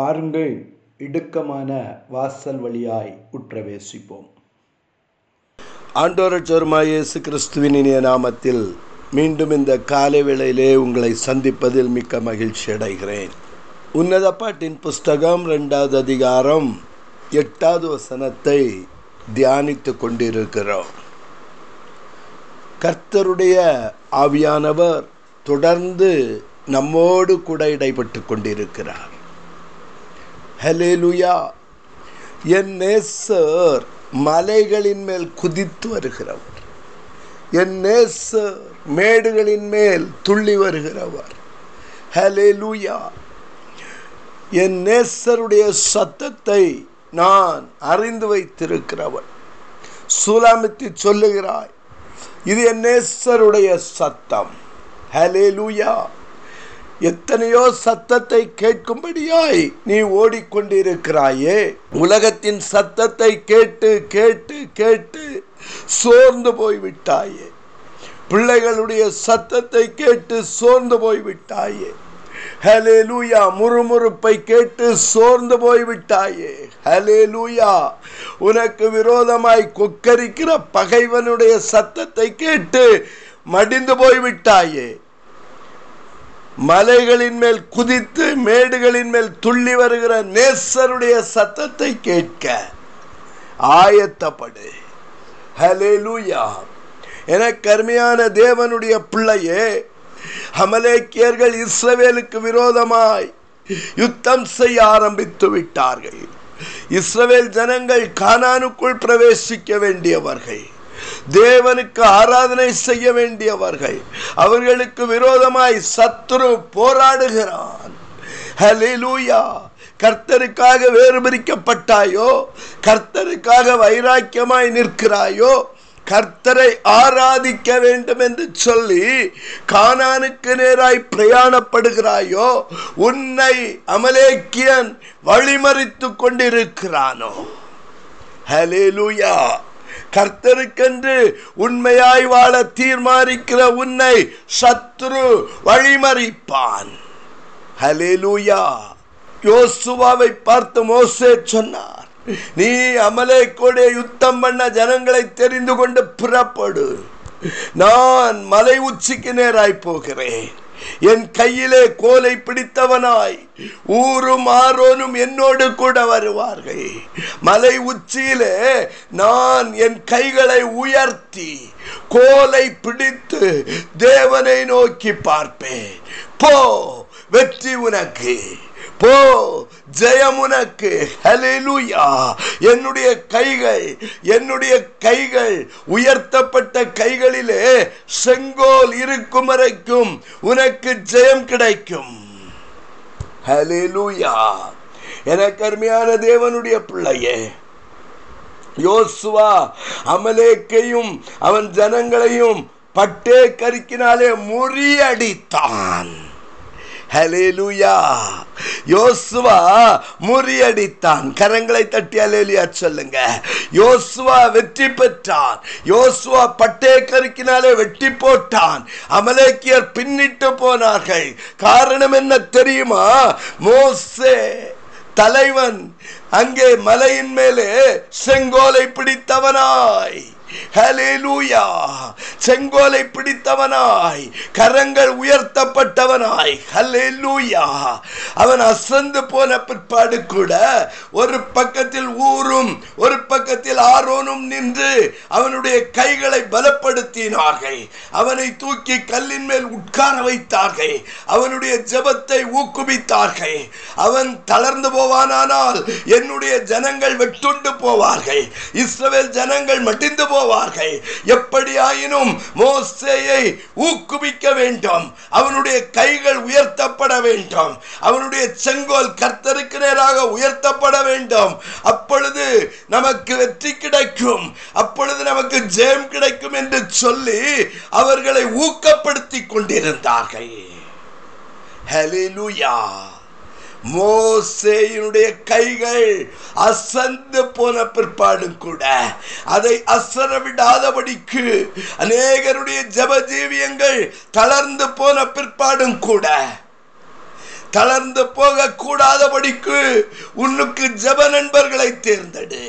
பாருங்கள் இடுக்கமான வாசல் வழியாய் உற்றவேசிப்போம். ஆண்டோரச்சோருமாய் இயேசு கிறிஸ்துவின் இனிய நாமத்தில் மீண்டும் இந்த காலை வேளையிலே உங்களை சந்திப்பதில் மிக்க மகிழ்ச்சி அடைகிறேன். உன்னத பாட்டின் புஸ்தகம் ரெண்டாவது அதிகாரம் எட்டாவது வசனத்தை தியானித்து கொண்டிருக்கிறோம். கர்த்தருடைய ஆவியானவர் தொடர்ந்து நம்மோடு கூட இடைப்பட்டு கொண்டிருக்கிறார். ஹலேலுயா என் நேசர் மலைகளின் மேல் குதித்து வருகிறவர். என் நேசர் மேடுகளின் மேல் துள்ளி வருகிறவர். ஹலேலுயா என் நேசருடைய சத்தத்தை நான் அறிந்து வைத்திருக்கிறவன். சூலாமித்து சொல்லுகிறாய் இது என் நேசருடைய சத்தம். ஹலேலுயா எத்தனையோ சத்தத்தை கேட்கும்படியாய் நீ ஓடிக்கொண்டிருக்கிறாயே. உலகத்தின் சத்தத்தை கேட்டு கேட்டு கேட்டு சோர்ந்து போய்விட்டாயே. பிள்ளைகளுடைய சத்தத்தை கேட்டு சோர்ந்து போய்விட்டாயே. ஹலே லூயா முறுமுறுப்பை கேட்டு சோர்ந்து போய்விட்டாயே. ஹலே லூயா உனக்கு விரோதமாய் கொக்கரிக்கிற பகைவனுடைய சத்தத்தை கேட்டு மடிந்து போய்விட்டாயே. மலைகளின் மேல் குதித்து மேடுகளின் மேல் துள்ளி வருகிற நேசருடைய சத்தத்தை கேட்க ஆயத்தப்படு. ஹலேலூயா என கருமையான தேவனுடைய பிள்ளையே அமலேக்கியர்கள் இஸ்ரவேலுக்கு விரோதமாய் யுத்தம் செய்ய ஆரம்பித்து விட்டார்கள். இஸ்ரவேல் ஜனங்கள் கானானுக்குள் பிரவேசிக்க வேண்டியவர்கள். தேவனுக்கு ஆராதனை செய்ய வேண்டியவர்கள். அவர்களுக்கு விரோதமாய் சத்துரு போராடுகிறான். ஹலிலூயா கர்த்தருக்காக வேறுபிரிக்கப்பட்டாயோ கர்த்தருக்காக வைராக்கியமாய் நிற்கிறாயோ? கர்த்தரை ஆராதிக்க வேண்டும் என்று சொல்லி கானானுக்கு நேராய் பிரயாணப்படுகிறாயோ? உன்னை அமலேக்கியன் வழிமறித்து கொண்டிருக்கிறானோ? ஹலே லூயா கர்த்தருக்கென்று உண்மையாய் வாழ தீர்மானிக்கிற உன்னை சத்ரு வழிமறிப்பான். ஹலேலூயா யோசுவாவை பார்த்து மோசே சொன்னார் நீ அமலேக்கோட யுத்தம் பண்ண ஜனங்களை தெரிந்து கொண்டு புறப்படு. நான் மலை உச்சிக்கு நேராய் போகிறேன். என் கையிலே கோலை பிடித்தவனாய் ஊரும் ஆரோனும் என்னோடு கூட வருவார்கள். மலை உச்சியிலே நான் என் கைகளை உயர்த்தி கோலை பிடித்து தேவனை நோக்கி பார்ப்பேன். போ வெற்றி உனக்கு. போ. ஜெயமுனக்கு. ஹலெலுயா என்னுடைய கைகள் என்னுடைய கைகள் உயர்த்தப்பட்ட கைகளிலே செங்கோல் இருக்கும் வரைக்கும் உனக்கு ஜெயம் கிடைக்கும். ஹலெலுயா எனக்கு அருமையான தேவனுடைய பிள்ளையே யோசுவா அமலேக்கையும் அவன் ஜனங்களையும் பட்டே கருக்கினாலே முறியடித்தான். ஹலேலுயா யோசுவா முறியடித்தான். கரங்களை தட்டி அலேலியா சொல்லுங்க. யோசுவா வெற்றி பெற்றான். யோசுவா பட்டே கருக்கினாலே வெட்டி போட்டான். அமலேக்கியர் பின்னிட்டு போனார்கள். காரணம் என்ன தெரியுமா? மோசே தலைவன் அங்கே மலையின் மேலே செங்கோலை பிடித்தவனாய். ஹலேலூயா செங்கோலை பிடித்தவனாய் கரங்கள் உயர்த்தப்பட்டவனாய். ஹலேலூயா அவன் அசந்து போன பிற்பாடு கூட ஒரு பக்கத்தில் ஊரும் ஒரு பக்கத்தில் ஆரோனும் நின்று அவனுடைய கைகளை பலப்படுத்தினார்கள். அவனை தூக்கி கல்லின் மேல் உட்கார வைத்தார்கள். அவனுடைய ஜபத்தை ஊக்குவித்தார்கள். அவன் தளர்ந்து போவானானால் என்னுடைய ஜனங்கள் வெட்டுண்டு போவார்கள். இஸ்ரவேல் ஜனங்கள் மட்டிந்து போ போவார்கள் எப்படியாயினும் மோசையை ஊக்குவிக்க வேண்டும். அவனுடைய கைகள் உயர்த்தப்பட வேண்டும். அவனுடைய செங்கோல் கர்த்தருக்கு நேராக உயர்த்தப்பட வேண்டும். அப்பொழுது நமக்கு வெற்றி கிடைக்கும். அப்பொழுது நமக்கு ஜெயம் கிடைக்கும் என்று சொல்லி அவர்களை ஊக்கப்படுத்தி கொண்டிருந்தார்கள். Hallelujah. மோசேயினுடைய கைகள் அசந்து போன பிற்பாடும் கூட அதை அசர விடாதபடிக்கு அநேகருடைய ஜப ஜீவியங்கள் தளர்ந்து போன பிற்பாடும் கூட தளர்ந்து போக கூடாதபடிக்கு உன்னுக்கு ஜெப நண்பர்களை தேர்ந்தெடு.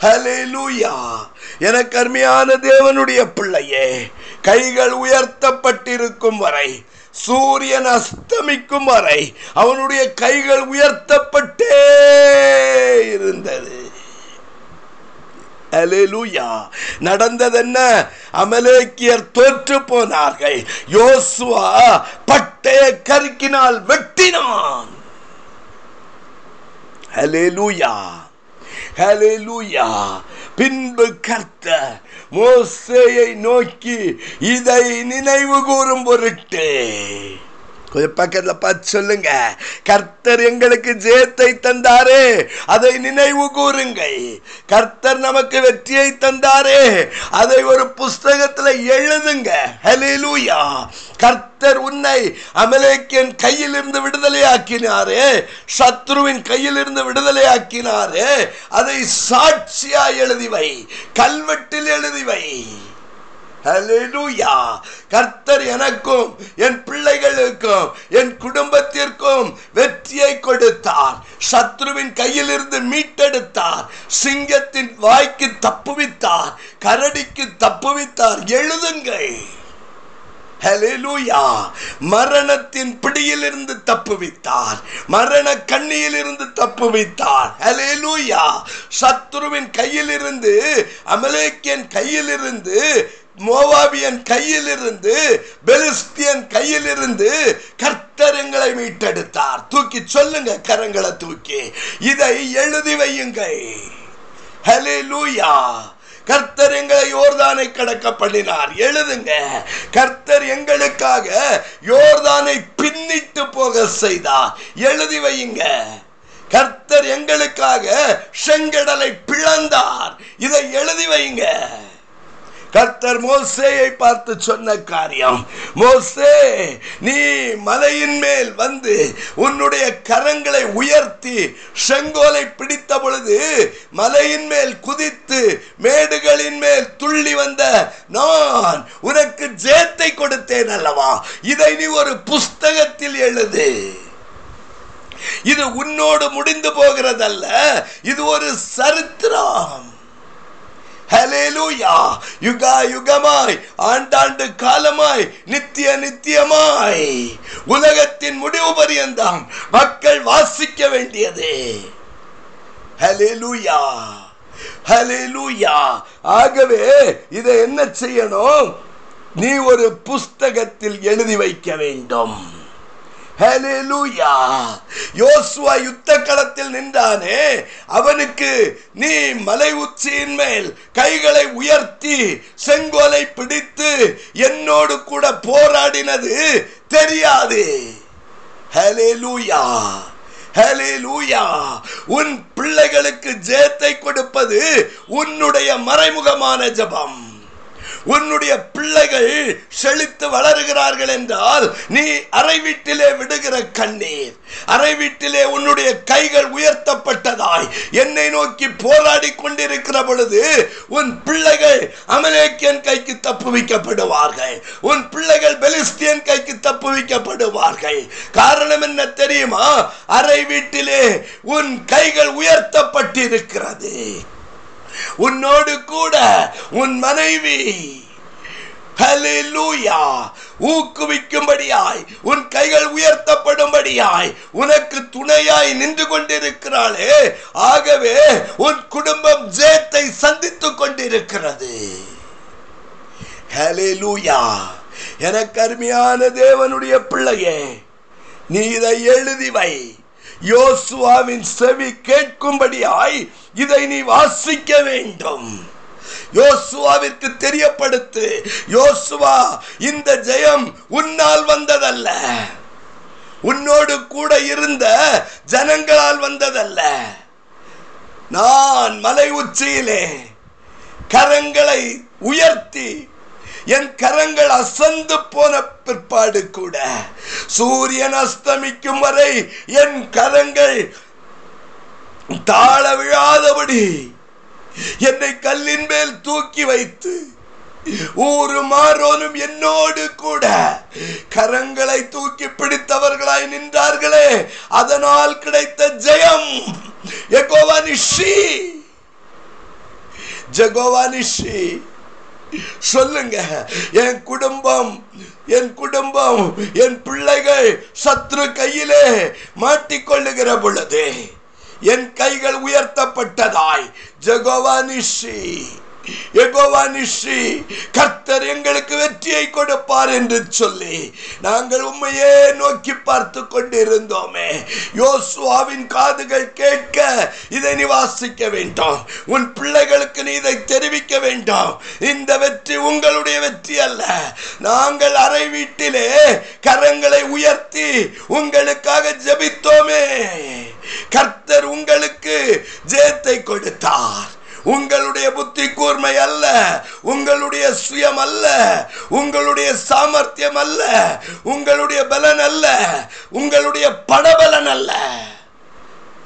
ஹalleluya எனக்கு அருமையான தேவனுடைய பிள்ளையே கைகள் உயர்த்தப்பட்டிருக்கும் வரை சூரியன் அஸ்தமிக்கும் வரை அவனுடைய கைகள் உயர்த்தப்பட்டே இருந்தது. ஹalleluya. நடந்தது என்ன அமலேக்கியர் தோற்று போனார்கள். யோசுவா பட்டய கருக்கினால் வெட்டினான். ஹலே லூயா ஹலே லூயா பின்பு கர்த்த மோசையை நோக்கி இதை நினைவு கூறும் பொருட்டு. கொஞ்சம் பக்கத்துல பார்த்து சொல்லுங்க. கர்த்தர் எங்களுக்கு ஜெயத்தை தந்தாரே. அதை நினைவு கூறுங்கள். கர்த்தர் நமக்கு வெற்றியை தந்தாரே. அதை ஒரு புஸ்தகத்துல எழுதுங்க. ஹலிலூயா கர்த்தர் உன்னை அமலேக்கியன் கையிலிருந்து விடுதலையாக்கினாரே. சத்ருவின் கையிலிருந்து விடுதலையாக்கினாரே. அதை சாட்சியா எழுதி வை. கல்வெட்டில் எழுதி வை. கர்த்தர் எனக்கும் என் பிள்ளை என் குடும்பத்திற்கும் வெற்றியை கொடுத்தார் சத்ருவின் கையிலிருந்து மீட்டெடுத்தார். சிங்கத்தின் வாய்க்கு தப்புவித்தார். கரடிக்கு தப்புவித்தார். எழுதுங்கள். மரணத்தின் மரணத்தின் பிடியிலிருந்து தப்புவித்தார் மரண கண்ணியிலிருந்து தப்புவித்தார் ஹalleluya சத்ருவின் கையிலிருந்து அமலேக்கியன் கையில் இருந்து மோவாபியன் கையிலிருந்து பெலிஸ்தியன் கையிலிருந்து கர்த்தர் எங்களை மீட்டெடுத்தார். தூக்கி சொல்லுங்க கரங்களை தூக்கி. இதை எழுதி வையுங்கள். ஹலே லூயா கர்த்தர் எங்களை யோர்தானை கடக்க பண்ணினார் எழுதுங்க. கர்த்தர் எங்களுக்காக யோர்தானை பின்னிட்டு போக செய்தார். எழுதி வையுங்க. கர்த்தர் எங்களுக்காக செங்கடலை பிளந்தார். இதை எழுதி வையுங்க. கர்த்தர் மோசேயை பார்த்து சொன்ன காரியம் மோசே நீ மலையின் மேல் வந்து உன்னுடைய கரங்களை உயர்த்தி செங்கோலை பிடித்த பொழுது மலையின் மேல் குதித்து மேடுகளின் மேல் துள்ளி வந்த நான் உனக்கு ஜெயத்தை கொடுத்தேன் அல்லவா? இதை நீ ஒரு புஸ்தகத்தில் எழுது. இது உன்னோடு முடிந்து போகிறதல்ல இது ஒரு சரித்திரம். ஹலேலூயா யுகா யுகமாய் ஆண்டாண்டு காலமாய் நித்திய நித்தியமாய். உலகத்தின் முடிவு பரியந்தம். மக்கள் வாசிக்க வேண்டியது. ஹலேலூயா ஹலேலூயா ஆகவே இதை என்ன செய்யணும்? நீ ஒரு புஸ்தகத்தில் எழுதி வைக்க வேண்டும். யோசுவா யுத்த களத்தில் நின்றானே அவனுக்கு நீ மலை உச்சியின் மேல் கைகளை உயர்த்தி செங்கோலை பிடித்து என்னோடு கூட போராடினது தெரியாது. ஹalleluya. லூயா உன் பிள்ளைகளுக்கு ஜெயத்தை கொடுப்பது உன்னுடைய மறைமுகமான ஜபம். உன்னுடைய பிள்ளைகள் செழித்து வளருகிறார்கள் என்றால் நீ அறை வீட்டிலே விடுகிற கண்ணீர் அறை வீட்டிலே உன்னுடைய கைகள் உயர்த்தப்பட்டதாய் என்னை நோக்கி போராடி கொண்டிருக்கிற பொழுது உன் பிள்ளைகள் அமலேக்கியன் கைக்கு தப்புவிக்கப்படுவார்கள் உன் பிள்ளைகள் பெலிஸ்தியன் கைக்கு தப்புவிக்கப்படுவார்கள் காரணம் என்ன தெரியுமா? அறை வீட்டிலே உன் கைகள் உயர்த்தப்பட்டிருக்கிறது. உன்னோடு கூட உன் மனைவி. ஊக்குவிக்கும்படியாய் உன் கைகள் உயர்த்தப்படும்படியாய் உனக்கு துணையாய் நின்று கொண்டிருக்கிறாளே. ஆகவே உன் குடும்பம் ஜெயத்தை சந்தித்துக் கொண்டிருக்கிறது. எனக்கு அருமையான தேவனுடைய பிள்ளையே நீ இதை எழுதி வை. யோசுவாவின் செவி கேட்கும்படியாய் இதை நீ வாசிக்க வேண்டும். யோசுவாவிற்கு தெரியப்படுத்து யோசுவா இந்த ஜெயம் உன்னால் வந்ததல்ல. உன்னோடு கூட இருந்த ஜனங்களால் வந்ததல்ல. நான் மலை உச்சியிலே கரங்களை உயர்த்தி என் கரங்கள் அசந்து போன பிற்பாடு கூட சூரியன் அஸ்தமிக்கும் வரை என் கரங்கள் தாழ விழாதபடி என்னை கல்லின் மேல் தூக்கி வைத்து ஊரு மாறோனும் என்னோடு கூட கரங்களை தூக்கி பிடித்தவர்களாய் நின்றார்களே. அதனால் கிடைத்த ஜெயம் யெகோவா நிஷி. ஜெகோவா நிஷி. சொல்லுங்க. என் குடும்பம் என் குடும்பம் என் பிள்ளைகள் சத்ரு கையிலே மாட்டிக்கொள்ளுகிற பொழுது என் கைகள் உயர்த்தப்பட்டதாய். ஜெகோவானிஷி எகோவா நிஷி கர்த்தர் எங்களுக்கு வெற்றியை கொடுப்பார் என்று சொல்லி நாங்கள் உண்மையே நோக்கி பார்த்து கொண்டிருந்தோமே. யோசுவாவின் காதுகள் கேட்க இதை நீ வாசிக்க வேண்டும். உன் பிள்ளைகளுக்கு நீ இதை தெரிவிக்க வேண்டும். இந்த வெற்றி உங்களுடைய வெற்றி அல்ல. நாங்கள் அறை வீட்டிலே கரங்களை உயர்த்தி உங்களுக்காக ஜெபித்தோமே. கர்த்தர் உங்களுக்கு ஜெயத்தை கொடுத்தார். உங்களுடைய புத்தி கூர்மை அல்ல. உங்களுடைய சுயம் அல்ல. உங்களுடைய சாமர்த்தியம் அல்ல. உங்களுடைய பலன் அல்ல. உங்களுடைய படபலன் அல்ல.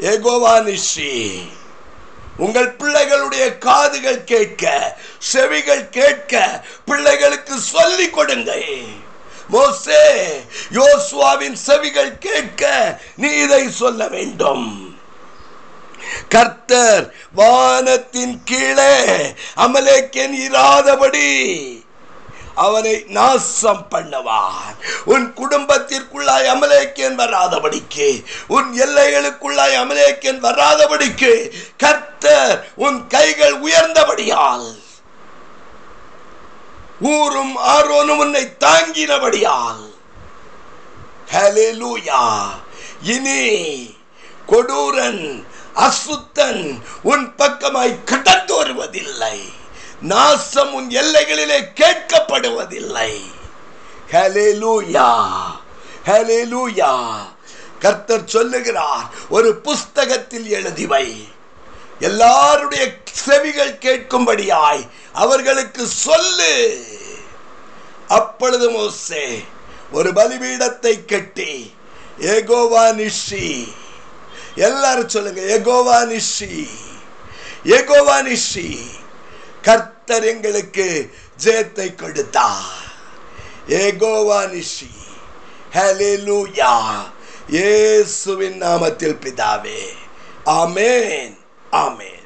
ஏகோவானிஷி உங்கள் பிள்ளைகளுடைய காதுகள் கேட்க செவிகள் கேட்க பிள்ளைகளுக்கு சொல்லிக் கொடுங்கள். மோசே யோசுவாவின் செவிகள் கேட்க நீ இதை சொல்ல வேண்டும். கர்த்தர் வானத்தின் கீழே அமலேக்கன் இராதபடி அவனை நாசம் பண்ணுவார். உன் குடும்பத்திற்குள்ளாய் அமலேக்கன் வராதபடிக்கு உன் எல்லைகளுக்குள்ளாய் அமலேக்கன் வராதபடிக்கு கர்த்தர் உன் கைகள் உயர்ந்தபடியால் ஊரும் ஆரோனும் உன்னை தாங்கினபடியால். இனி கொடூரன் அசுத்தன் உன் பக்கமாய் கடந்து வருவதில்லை. நாசம் உன் எல்லைகளிலே கேட்கப்படுவதில்லை. ஹalleluya ஹalleluya. கர்த்தர் சொல்லுகிறார் ஒரு புஸ்தகத்தில் எழுதிவை எல்லாருடைய செவிகள் கேட்கும்படியாய் அவர்களுக்கு சொல்லு. அப்பொழுது மோசே ஒரு பலிபீடத்தை கட்டி ஏகோவா நிஷி எல்லாரும் சொல்லுங்க எகோவா நிஷி ஏகோவா நிஷி கர்த்தர் எங்களுக்கு ஜெயத்தை கொடுத்தார். ஏகோவா நிஷி ஹalleluya இயேசுவின் நாமத்தில் பிதாவே ஆமேன் ஆமேன்.